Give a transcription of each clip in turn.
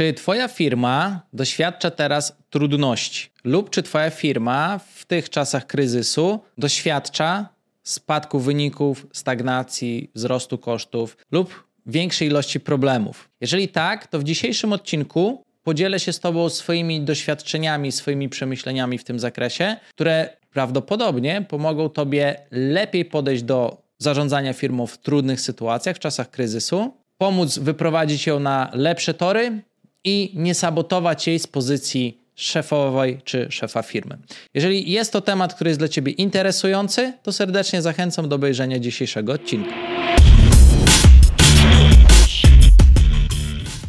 Czy Twoja firma doświadcza teraz trudności, lub czy Twoja firma w tych czasach kryzysu doświadcza spadku wyników, stagnacji, wzrostu kosztów lub większej ilości problemów? Jeżeli tak, to w dzisiejszym odcinku podzielę się z Tobą swoimi doświadczeniami, swoimi przemyśleniami w tym zakresie, które prawdopodobnie pomogą Tobie lepiej podejść do zarządzania firmą w trudnych sytuacjach, w czasach kryzysu, pomóc wyprowadzić ją na lepsze tory i nie sabotować jej z pozycji szefowej czy szefa firmy. Jeżeli jest to temat, który jest dla Ciebie interesujący, to serdecznie zachęcam do obejrzenia dzisiejszego odcinka.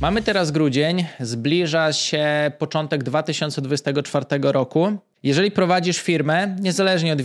Mamy teraz grudzień, zbliża się początek 2024 roku. Jeżeli prowadzisz firmę, niezależnie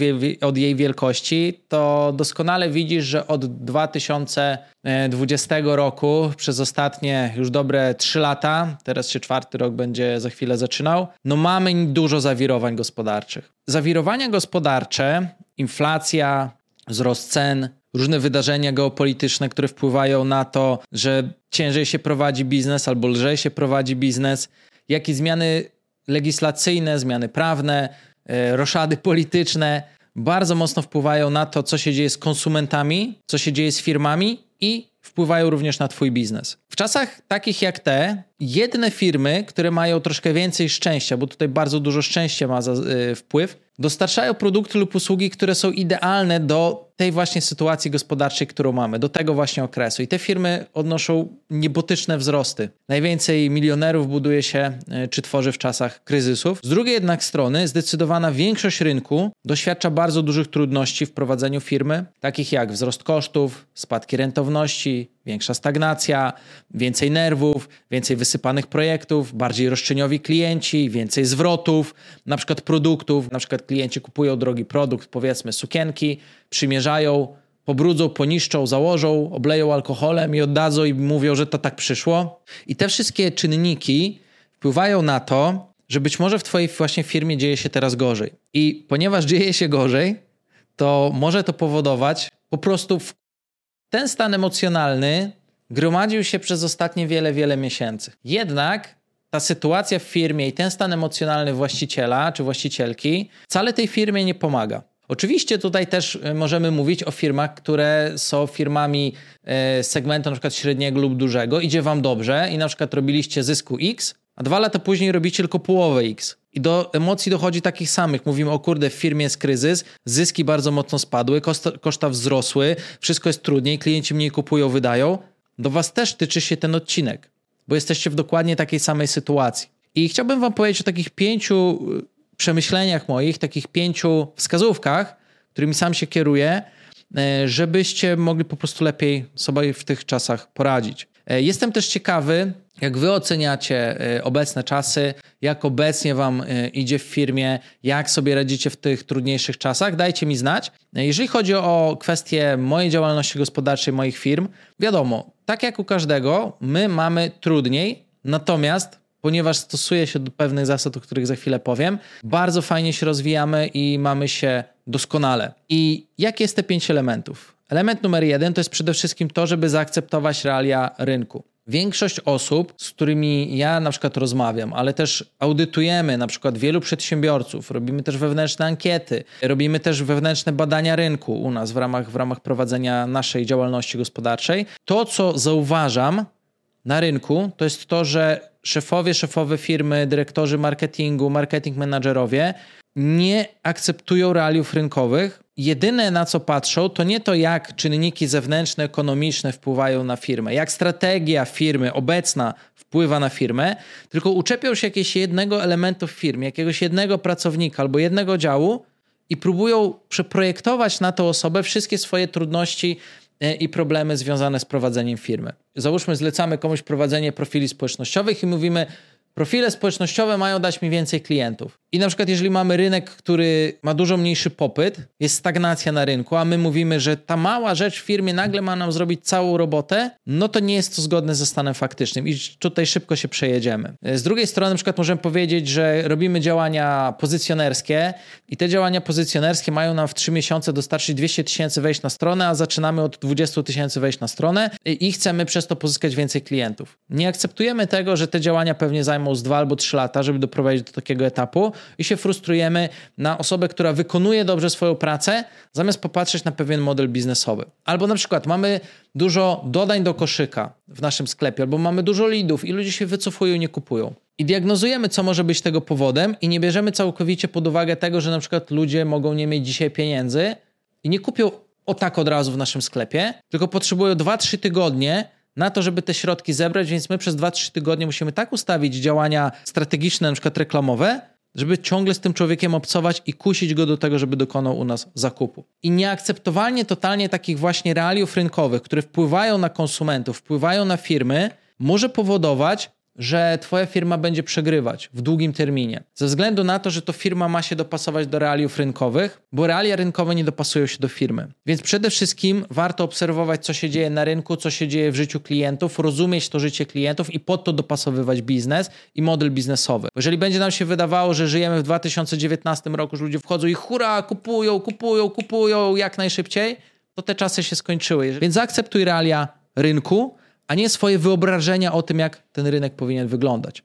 od, jej wielkości, to doskonale widzisz, że od 2020 roku przez ostatnie już dobre 3 lata, teraz się czwarty rok będzie za chwilę zaczynał, no mamy dużo zawirowań gospodarczych. Zawirowania gospodarcze, inflacja, wzrost cen, różne wydarzenia geopolityczne, które wpływają na to, że ciężej się prowadzi biznes albo lżej się prowadzi biznes, jak i zmiany legislacyjne, zmiany prawne, e, roszady polityczne bardzo mocno wpływają na to, co się dzieje z konsumentami, co się dzieje z firmami i wpływają również na Twój biznes. W czasach takich jak te, jedne firmy, które mają troszkę więcej szczęścia, bo tutaj bardzo dużo szczęścia ma za, y, wpływ, dostarczają produkty lub usługi, które są idealne do tej właśnie sytuacji gospodarczej, którą mamy, do tego właśnie okresu. I te firmy odnoszą niebotyczne wzrosty. Najwięcej milionerów buduje się y, czy tworzy w czasach kryzysów. Z drugiej jednak strony, zdecydowana większość rynku doświadcza bardzo dużych trudności w prowadzeniu firmy, takich jak wzrost kosztów, spadki rentowności, większa stagnacja, więcej nerwów, więcej wysypanych projektów, bardziej roszczeniowi klienci, więcej zwrotów, na przykład produktów. Na przykład klienci kupują drogi produkt, powiedzmy sukienki, przymierzają, pobrudzą, poniszczą, założą, obleją alkoholem i oddadzą i mówią, że to tak przyszło. I te wszystkie czynniki wpływają na to, że być może w Twojej właśnie firmie dzieje się teraz gorzej. I ponieważ dzieje się gorzej, to może to powodować po prostu ten stan emocjonalny gromadził się przez ostatnie wiele, wiele miesięcy. Jednak ta sytuacja w firmie i ten stan emocjonalny właściciela czy właścicielki wcale tej firmie nie pomaga. Oczywiście tutaj też e, możemy mówić o firmach, które są firmami e, segmentu na przykład średniego lub dużego, idzie wam dobrze i na przykład robiliście zysku X, a dwa lata później robicie tylko połowę X. I do emocji dochodzi takich samych. Mówimy o kurde, w firmie jest kryzys, zyski bardzo mocno spadły, koszta, koszta wzrosły, wszystko jest trudniej, klienci mniej kupują, wydają. Do was też tyczy się ten odcinek, bo jesteście w dokładnie takiej samej sytuacji. I chciałbym wam powiedzieć o takich pięciu przemyśleniach moich, takich pięciu wskazówkach, którymi sam się kieruję, y, żebyście mogli po prostu lepiej sobie w tych czasach poradzić. Y, jestem też ciekawy, jak wy oceniacie y, obecne czasy, jak obecnie wam idzie w firmie, jak sobie radzicie w tych trudniejszych czasach, dajcie mi znać. Jeżeli chodzi o kwestie mojej działalności gospodarczej, moich firm, wiadomo, tak jak u każdego, my mamy trudniej, natomiast ponieważ stosuje się do pewnych zasad, o których za chwilę powiem, bardzo fajnie się rozwijamy i mamy się doskonale. I jakie jest te pięć elementów? Element numer jeden to jest przede wszystkim to, żeby zaakceptować realia rynku. Większość osób, z którymi ja na przykład rozmawiam, ale też audytujemy na przykład wielu przedsiębiorców, robimy też wewnętrzne ankiety, robimy też wewnętrzne badania rynku u nas w ramach, w ramach prowadzenia naszej działalności gospodarczej. To, co zauważam na rynku, to jest to, że szefowie, szefowe firmy, dyrektorzy marketingu, marketing menadżerowie nie akceptują realiów rynkowych. Jedyne na co patrzą, to nie to, jak czynniki zewnętrzne, ekonomiczne wpływają na firmę, jak strategia firmy obecna wpływa na firmę, tylko uczepią się jakiegoś jednego elementu w firmie, jakiegoś jednego pracownika albo jednego działu i próbują przeprojektować na tę osobę wszystkie swoje trudności i problemy związane z prowadzeniem firmy. Załóżmy, zlecamy komuś prowadzenie profili społecznościowych i mówimy, profile społecznościowe mają dać mi więcej klientów. I na przykład, jeżeli mamy rynek, który ma dużo mniejszy popyt, jest stagnacja na rynku, a my mówimy, że ta mała rzecz w firmie nagle ma nam zrobić całą robotę, no to nie jest to zgodne ze stanem faktycznym i tutaj szybko się przejedziemy. Z drugiej strony, na przykład, możemy powiedzieć, że robimy działania pozycjonerskie i te działania pozycjonerskie mają nam w 3 miesiące dostarczyć 200 tysięcy wejść na stronę, a zaczynamy od 20 tysięcy wejść na stronę i chcemy przez to pozyskać więcej klientów. Nie akceptujemy tego, że te działania pewnie zajmą z 2 albo 3 lata, żeby doprowadzić do takiego etapu i się frustrujemy na osobę, która wykonuje dobrze swoją pracę, zamiast popatrzeć na pewien model biznesowy. Albo na przykład mamy dużo dodań do koszyka w naszym sklepie, albo mamy dużo lidów i ludzie się wycofują i nie kupują. I diagnozujemy, co może być tego powodem, i nie bierzemy całkowicie pod uwagę tego, że na przykład ludzie mogą nie mieć dzisiaj pieniędzy i nie kupią o tak od razu w naszym sklepie, tylko potrzebują 2-3 tygodnie na to, żeby te środki zebrać, więc my przez 2-3 tygodnie musimy tak ustawić działania strategiczne, na przykład reklamowe, żeby ciągle z tym człowiekiem obcować i kusić go do tego, żeby dokonał u nas zakupu. I nieakceptowalnie totalnie takich właśnie realiów rynkowych, które wpływają na konsumentów, wpływają na firmy, może powodować, że twoja firma będzie przegrywać w długim terminie. Ze względu na to, że to firma ma się dopasować do realiów rynkowych, bo realia rynkowe nie dopasują się do firmy. Więc przede wszystkim warto obserwować, co się dzieje na rynku, co się dzieje w życiu klientów, rozumieć to życie klientów i pod to dopasowywać biznes i model biznesowy. Bo jeżeli będzie nam się wydawało, że żyjemy w 2019 roku, że ludzie wchodzą i hura, kupują, kupują, kupują jak najszybciej, to te czasy się skończyły. Więc zaakceptuj realia rynku, a nie swoje wyobrażenia o tym, jak ten rynek powinien wyglądać.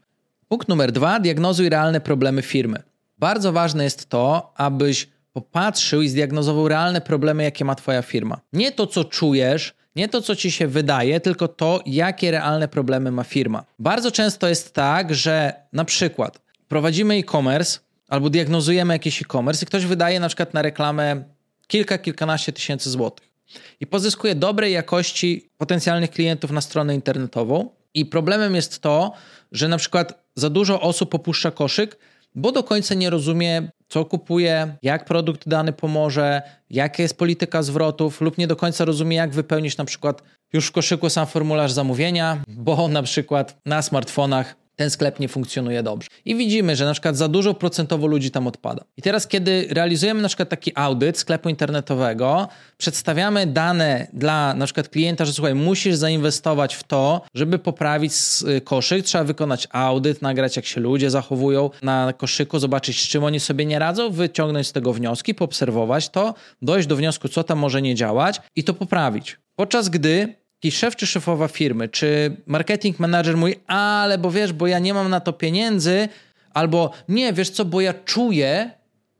Punkt numer dwa: diagnozuj realne problemy firmy. Bardzo ważne jest to, abyś popatrzył i zdiagnozował realne problemy, jakie ma Twoja firma. Nie to, co czujesz, nie to, co ci się wydaje, tylko to, jakie realne problemy ma firma. Bardzo często jest tak, że na przykład prowadzimy e-commerce albo diagnozujemy jakiś e-commerce i ktoś wydaje na przykład na reklamę kilka, kilkanaście tysięcy złotych i pozyskuje dobrej jakości potencjalnych klientów na stronę internetową. I problemem jest to, że na przykład za dużo osób opuszcza koszyk, bo do końca nie rozumie, co kupuje, jak produkt dany pomoże, jaka jest polityka zwrotów, lub nie do końca rozumie, jak wypełnić na przykład już w koszyku sam formularz zamówienia, bo na przykład na smartfonach ten sklep nie funkcjonuje dobrze. I widzimy, że na przykład za dużo procentowo ludzi tam odpada. I teraz, kiedy realizujemy na przykład taki audyt sklepu internetowego, przedstawiamy dane dla na przykład klienta, że słuchaj, musisz zainwestować w to, żeby poprawić y, koszyk, trzeba wykonać audyt, nagrać jak się ludzie zachowują na koszyku, zobaczyć z czym oni sobie nie radzą, wyciągnąć z tego wnioski, poobserwować to, dojść do wniosku, co tam może nie działać i to poprawić. Podczas gdy jakiś szef czy szefowa firmy, czy marketing manager mówi, ale bo wiesz, bo ja nie mam na to pieniędzy, albo nie, wiesz co, bo ja czuję,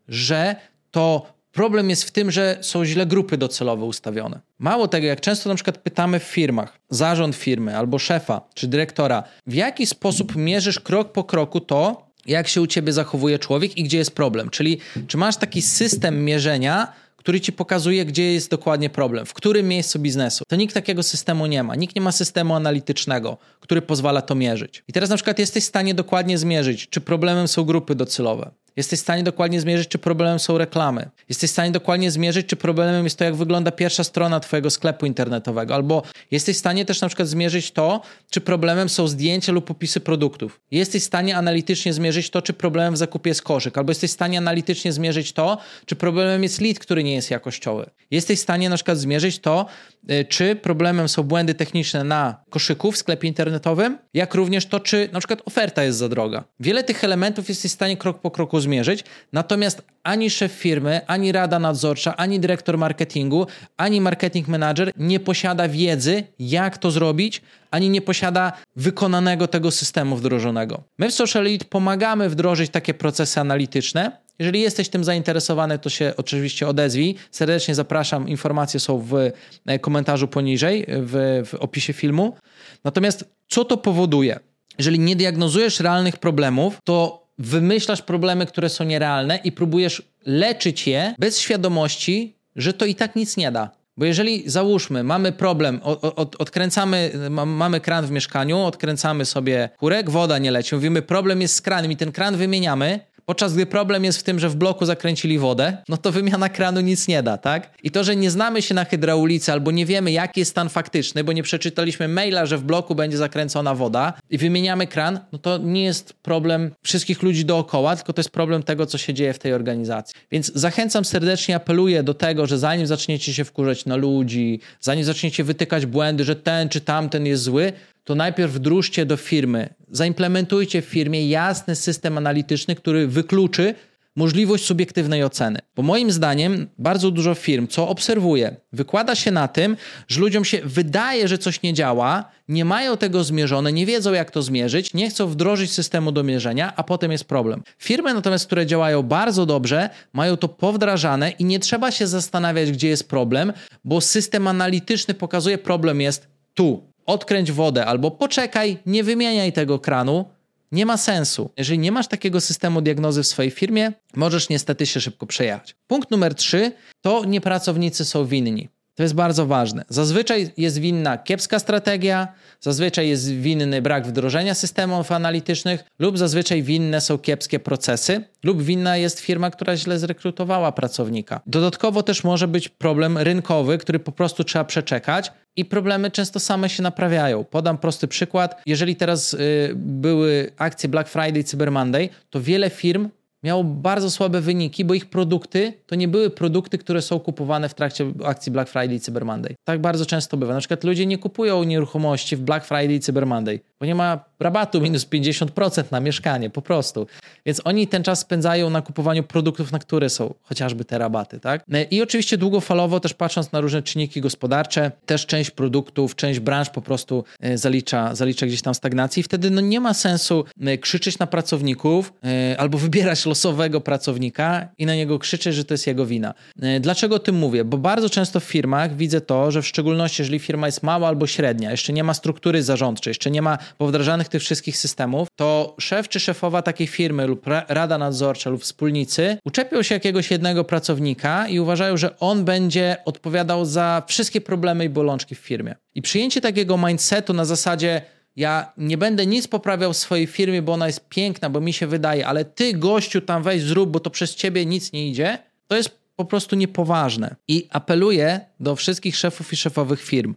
że to problem jest w tym, że są źle grupy docelowe ustawione. Mało tego, jak często na przykład pytamy w firmach, zarząd firmy albo szefa czy dyrektora, w jaki sposób mierzysz krok po kroku to, jak się u ciebie zachowuje człowiek i gdzie jest problem. Czyli czy masz taki system mierzenia, który ci pokazuje, gdzie jest dokładnie problem, w którym miejscu biznesu. To nikt takiego systemu nie ma. Nikt nie ma systemu analitycznego, który pozwala to mierzyć. I teraz na przykład jesteś w stanie dokładnie zmierzyć, czy problemem są grupy docelowe, Jesteś w stanie dokładnie zmierzyć, czy problemem są reklamy. Jesteś w stanie dokładnie zmierzyć, czy problemem jest to, jak wygląda pierwsza strona Twojego sklepu internetowego. Albo jesteś w stanie też na przykład zmierzyć to, czy problemem są zdjęcia lub opisy produktów. Jesteś w stanie analitycznie zmierzyć to, czy problemem w zakupie jest koszyk. Albo jesteś w stanie analitycznie zmierzyć to, czy problemem jest lead, który nie jest jakościowy. Jesteś w stanie na przykład zmierzyć to, y, czy problemem są błędy techniczne na koszyku w sklepie internetowym, jak również to, czy na przykład oferta jest za droga. Wiele tych elementów jesteś w stanie krok po kroku zmierzyć. Natomiast ani szef firmy, ani rada nadzorcza, ani dyrektor marketingu, ani marketing manager nie posiada wiedzy, jak to zrobić, ani nie posiada wykonanego tego systemu wdrożonego. My w Social Elite pomagamy wdrożyć takie procesy analityczne. Jeżeli jesteś tym zainteresowany, to się oczywiście odezwij. Serdecznie zapraszam. Informacje są w e, komentarzu poniżej, w, w opisie filmu. Natomiast co to powoduje? Jeżeli nie diagnozujesz realnych problemów, to wymyślasz problemy, które są nierealne i próbujesz leczyć je bez świadomości, że to i tak nic nie da. Bo jeżeli załóżmy, mamy problem, od, odkręcamy, mamy kran w mieszkaniu, odkręcamy sobie kurek, woda nie leci, mówimy problem jest z kranem i ten kran wymieniamy, Podczas gdy problem jest w tym, że w bloku zakręcili wodę, no to wymiana kranu nic nie da, tak? I to, że nie znamy się na hydraulice albo nie wiemy, jaki jest stan faktyczny, bo nie przeczytaliśmy maila, że w bloku będzie zakręcona woda i wymieniamy kran, no to nie jest problem wszystkich ludzi dookoła, tylko to jest problem tego, co się dzieje w tej organizacji. Więc zachęcam serdecznie, apeluję do tego, że zanim zaczniecie się wkurzać na ludzi, zanim zaczniecie wytykać błędy, że ten czy tamten jest zły, to najpierw wdróżcie do firmy, zaimplementujcie w firmie jasny system analityczny, który wykluczy możliwość subiektywnej oceny. Bo moim zdaniem bardzo dużo firm, co obserwuję, wykłada się na tym, że ludziom się wydaje, że coś nie działa, nie mają tego zmierzone, nie wiedzą jak to zmierzyć, nie chcą wdrożyć systemu do mierzenia, a potem jest problem. Firmy natomiast, które działają bardzo dobrze, mają to powdrażane i nie trzeba się zastanawiać, gdzie jest problem, bo system analityczny pokazuje, problem jest tu, odkręć wodę albo poczekaj, nie wymieniaj tego kranu, nie ma sensu. Jeżeli nie masz takiego systemu diagnozy w swojej firmie, możesz niestety się szybko przejechać. Punkt numer trzy to nie pracownicy są winni. To jest bardzo ważne. Zazwyczaj jest winna kiepska strategia, zazwyczaj jest winny brak wdrożenia systemów analitycznych, lub zazwyczaj winne są kiepskie procesy, lub winna jest firma, która źle zrekrutowała pracownika. Dodatkowo też może być problem rynkowy, który po prostu trzeba przeczekać, i problemy często same się naprawiają. Podam prosty przykład. Jeżeli teraz y, były akcje Black Friday, Cyber Monday, to wiele firm miało bardzo słabe wyniki, bo ich produkty to nie były produkty, które są kupowane w trakcie akcji Black Friday Cyber Monday. Tak bardzo często bywa. Na przykład ludzie nie kupują nieruchomości w Black Friday Cyber Monday, bo nie ma rabatu minus 50% na mieszkanie, po prostu. Więc oni ten czas spędzają na kupowaniu produktów, na które są chociażby te rabaty, tak? I oczywiście długofalowo też patrząc na różne czynniki gospodarcze, też część produktów, część branż po prostu e, zalicza, zalicza gdzieś tam stagnacji wtedy no nie ma sensu e, krzyczeć na pracowników e, albo wybierać losowego pracownika i na niego krzyczeć, że to jest jego wina. Dlaczego o tym mówię? Bo bardzo często w firmach widzę to, że w szczególności jeżeli firma jest mała albo średnia, jeszcze nie ma struktury zarządczej, jeszcze nie ma powdrażanych tych wszystkich systemów, to szef czy szefowa takiej firmy lub rada nadzorcza lub wspólnicy uczepią się jakiegoś jednego pracownika i uważają, że on będzie odpowiadał za wszystkie problemy i bolączki w firmie. I przyjęcie takiego mindsetu na zasadzie ja nie będę nic poprawiał w swojej firmie, bo ona jest piękna, bo mi się wydaje, ale ty gościu tam weź zrób, bo to przez ciebie nic nie idzie, to jest po prostu niepoważne. I apeluję do wszystkich szefów i szefowych firm.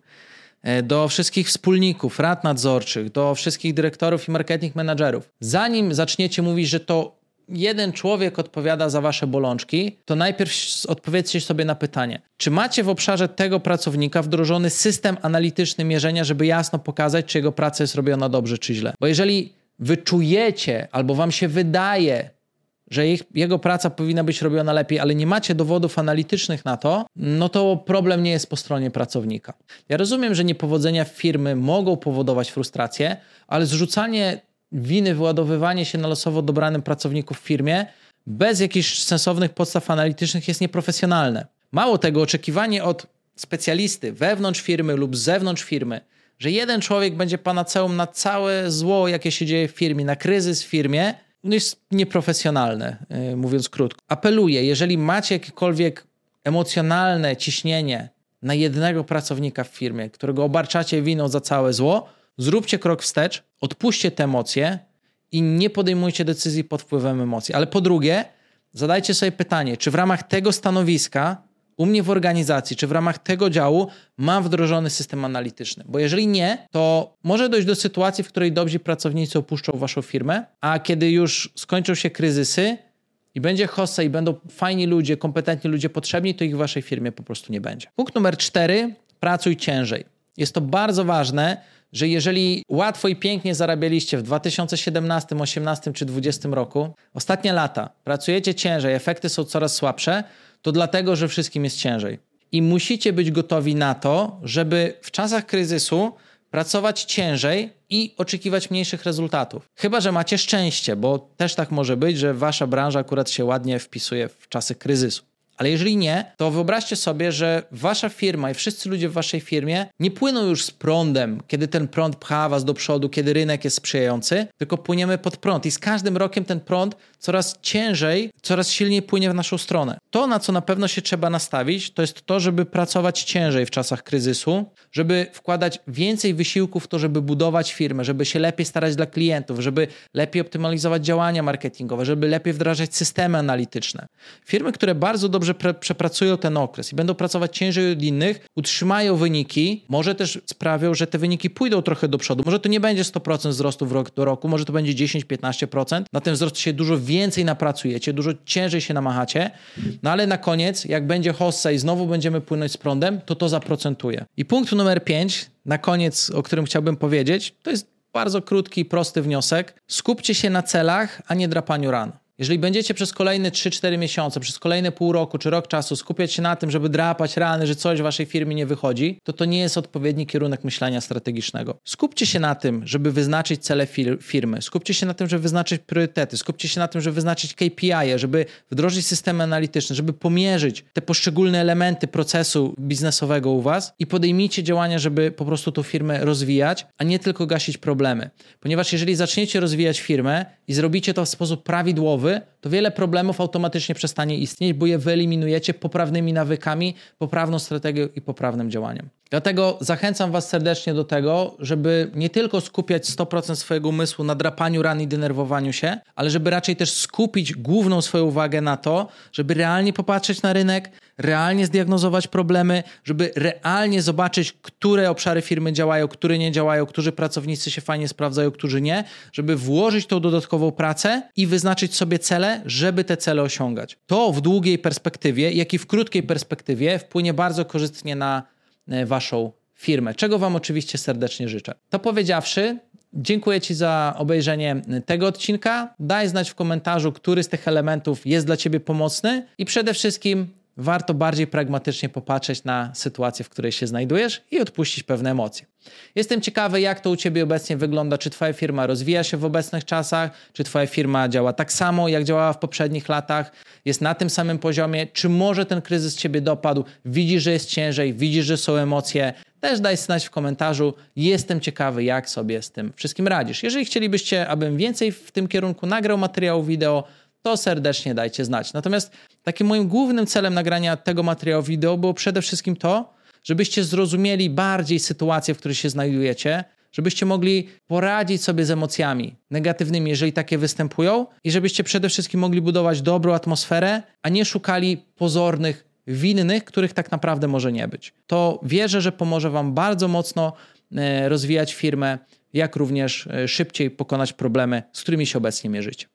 E, do wszystkich wspólników, rad nadzorczych, do wszystkich dyrektorów i marketing managerów. Zanim zaczniecie mówić, że to jeden człowiek odpowiada za wasze bolączki, to najpierw odpowiedzcie sobie na pytanie, czy macie w obszarze tego pracownika wdrożony system analityczny mierzenia, żeby jasno pokazać, czy jego praca jest robiona dobrze, czy źle. Bo jeżeli wyczujecie albo wam się wydaje, że ich, jego praca powinna być robiona lepiej, ale nie macie dowodów analitycznych na to, no to problem nie jest po stronie pracownika. Ja rozumiem, że niepowodzenia firmy mogą powodować frustrację, ale zrzucanie winy, wyładowywanie się na losowo dobranym pracowniku w firmie bez jakichś sensownych podstaw analitycznych jest nieprofesjonalne. Mało tego, oczekiwanie od specjalisty wewnątrz firmy lub z zewnątrz firmy, że jeden człowiek będzie panaceum na całe zło, jakie się dzieje w firmie, na kryzys w firmie, jest nieprofesjonalne, y, mówiąc krótko. Apeluję, jeżeli macie jakiekolwiek emocjonalne ciśnienie na jednego pracownika w firmie, którego obarczacie winą za całe zło, zróbcie krok wstecz, odpuśćcie te emocje i nie podejmujcie decyzji pod wpływem emocji. Ale po drugie, zadajcie sobie pytanie, czy w ramach tego stanowiska u mnie w organizacji, czy w ramach tego działu mam wdrożony system analityczny. Bo jeżeli nie, to może dojść do sytuacji, w której dobrzy pracownicy opuszczą waszą firmę, a kiedy już skończą się kryzysy i będzie hossa i będą fajni ludzie, kompetentni ludzie potrzebni, to ich w waszej firmie po prostu nie będzie. Punkt numer cztery, pracuj ciężej. Jest to bardzo ważne, że jeżeli łatwo i pięknie zarabialiście w 2017, 2018 czy 2020 roku, ostatnie lata pracujecie ciężej, efekty są coraz słabsze, to dlatego, że wszystkim jest ciężej. I musicie być gotowi na to, żeby w czasach kryzysu pracować ciężej i oczekiwać mniejszych rezultatów. Chyba, że macie szczęście, bo też tak może być, że wasza branża akurat się ładnie wpisuje w czasy kryzysu. Ale jeżeli nie, to wyobraźcie sobie, że wasza firma i wszyscy ludzie w waszej firmie nie płyną już z prądem, kiedy ten prąd pcha was do przodu, kiedy rynek jest sprzyjający, tylko płyniemy pod prąd i z każdym rokiem ten prąd coraz ciężej, coraz silniej płynie w naszą stronę. To, na co na pewno się trzeba nastawić, to jest to, żeby pracować ciężej w czasach kryzysu, żeby wkładać więcej wysiłku w to, żeby budować firmę, żeby się lepiej starać dla klientów, żeby lepiej optymalizować działania marketingowe, żeby lepiej wdrażać systemy analityczne. Firmy, które bardzo dobrze przepracują ten okres i będą pracować ciężej od innych, utrzymają wyniki, może też sprawią, że te wyniki pójdą trochę do przodu. Może to nie będzie 100% wzrostu w rok do roku, może to będzie 10-15%. Na ten wzrost się dużo więcej napracujecie, dużo ciężej się namachacie, no ale na koniec, jak będzie hossa i znowu będziemy płynąć z prądem, to to zaprocentuje. I punkt numer 5, na koniec, o którym chciałbym powiedzieć, to jest bardzo krótki, prosty wniosek. Skupcie się na celach, a nie drapaniu ran. Jeżeli będziecie przez kolejne 3-4 miesiące, przez kolejne pół roku czy rok czasu skupiać się na tym, żeby drapać rany, że coś w waszej firmie nie wychodzi, to to nie jest odpowiedni kierunek myślenia strategicznego. Skupcie się na tym, żeby wyznaczyć cele fir firmy, skupcie się na tym, żeby wyznaczyć priorytety, skupcie się na tym, żeby wyznaczyć KPI, żeby wdrożyć systemy analityczne, żeby pomierzyć te poszczególne elementy procesu biznesowego u was i podejmijcie działania, żeby po prostu tą firmę rozwijać, a nie tylko gasić problemy. Ponieważ jeżeli zaczniecie rozwijać firmę i zrobicie to w sposób prawidłowy, to wiele problemów automatycznie przestanie istnieć, bo je wyeliminujecie poprawnymi nawykami, poprawną strategią i poprawnym działaniem. Dlatego zachęcam Was serdecznie do tego, żeby nie tylko skupiać 100% swojego umysłu na drapaniu ran i denerwowaniu się, ale żeby raczej też skupić główną swoją uwagę na to, żeby realnie popatrzeć na rynek, realnie zdiagnozować problemy, żeby realnie zobaczyć, które obszary firmy działają, które nie działają, którzy pracownicy się fajnie sprawdzają, którzy nie, żeby włożyć tą dodatkową pracę i wyznaczyć sobie cele, żeby te cele osiągać. To w długiej perspektywie, jak i w krótkiej perspektywie wpłynie bardzo korzystnie na e, Waszą firmę, czego Wam oczywiście serdecznie życzę. To powiedziawszy, Dziękuję Ci za obejrzenie tego odcinka. Daj znać w komentarzu, który z tych elementów jest dla Ciebie pomocny i przede wszystkim warto bardziej pragmatycznie popatrzeć na sytuację, w której się znajdujesz i odpuścić pewne emocje. Jestem ciekawy, jak to u Ciebie obecnie wygląda. Czy Twoja firma rozwija się w obecnych czasach? Czy Twoja firma działa tak samo, jak działała w poprzednich latach? Jest na tym samym poziomie? Czy może ten kryzys Ciebie dopadł? Widzisz, że jest ciężej, widzisz, że są emocje? Też daj znać w komentarzu. Jestem ciekawy, jak sobie z tym wszystkim radzisz. Jeżeli chcielibyście, abym więcej w tym kierunku nagrał materiału wideo, to serdecznie dajcie znać. Natomiast takim moim głównym celem nagrania tego materiału wideo było przede wszystkim to, żebyście zrozumieli bardziej sytuację, w której się znajdujecie, żebyście mogli poradzić sobie z emocjami negatywnymi, jeżeli takie występują, i żebyście przede wszystkim mogli budować dobrą atmosferę, a nie szukali pozornych winnych, których tak naprawdę może nie być. To wierzę, że pomoże Wam bardzo mocno e, rozwijać firmę, jak również e, szybciej pokonać problemy, z którymi się obecnie mierzycie.